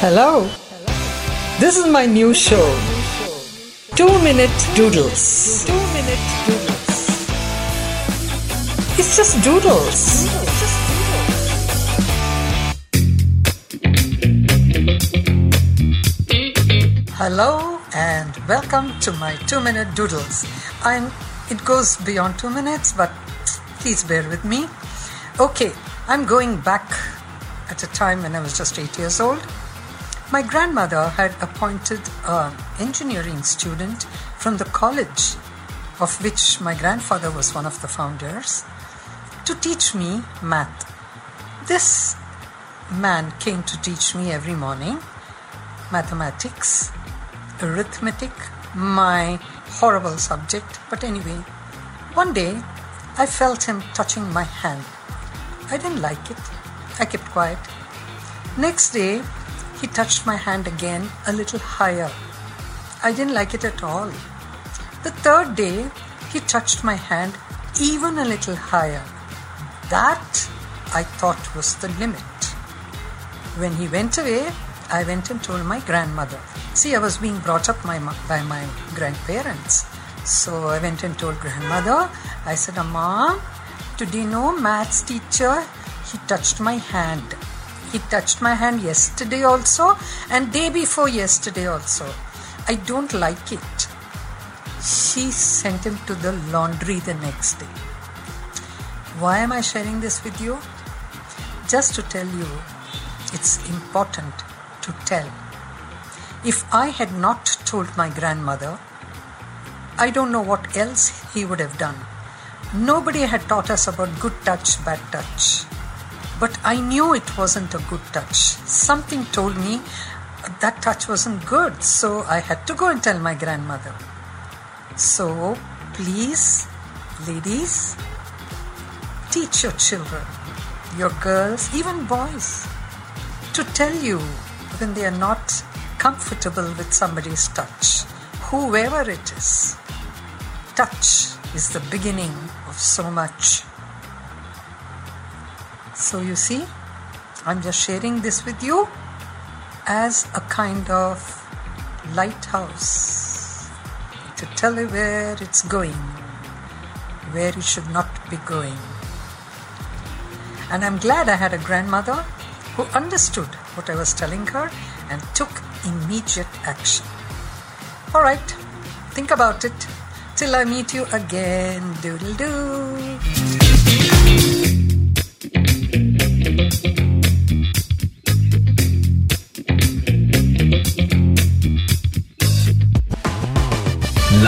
Hello. This is my new show. Two Minute Doodles. Two Minute Doodles. It's just doodles. Hello and welcome to my two minute doodles. I'm it goes beyond two minutes, but please bear with me. Okay, I'm going back at a time when I was just eight years old. My grandmother had appointed an engineering student from the college, of which my grandfather was one of the founders, to teach me math. This man came to teach me every morning mathematics, arithmetic, my horrible subject. But anyway, one day I felt him touching my hand. I didn't like it. I kept quiet. Next day, he touched my hand again a little higher. I didn't like it at all. The third day, he touched my hand even a little higher. That I thought was the limit. When he went away, I went and told my grandmother. See, I was being brought up my, by my grandparents. So I went and told grandmother. I said, Amma, today no maths teacher, he touched my hand. He touched my hand yesterday also and day before yesterday also. I don't like it. She sent him to the laundry the next day. Why am I sharing this with you? Just to tell you it's important to tell. If I had not told my grandmother, I don't know what else he would have done. Nobody had taught us about good touch, bad touch. But I knew it wasn't a good touch. Something told me that touch wasn't good, so I had to go and tell my grandmother. So, please, ladies, teach your children, your girls, even boys, to tell you when they are not comfortable with somebody's touch, whoever it is. Touch is the beginning of so much. So you see, I'm just sharing this with you as a kind of lighthouse to tell you where it's going, where it should not be going. And I'm glad I had a grandmother who understood what I was telling her and took immediate action. All right, think about it. Till I meet you again. Doodle doo.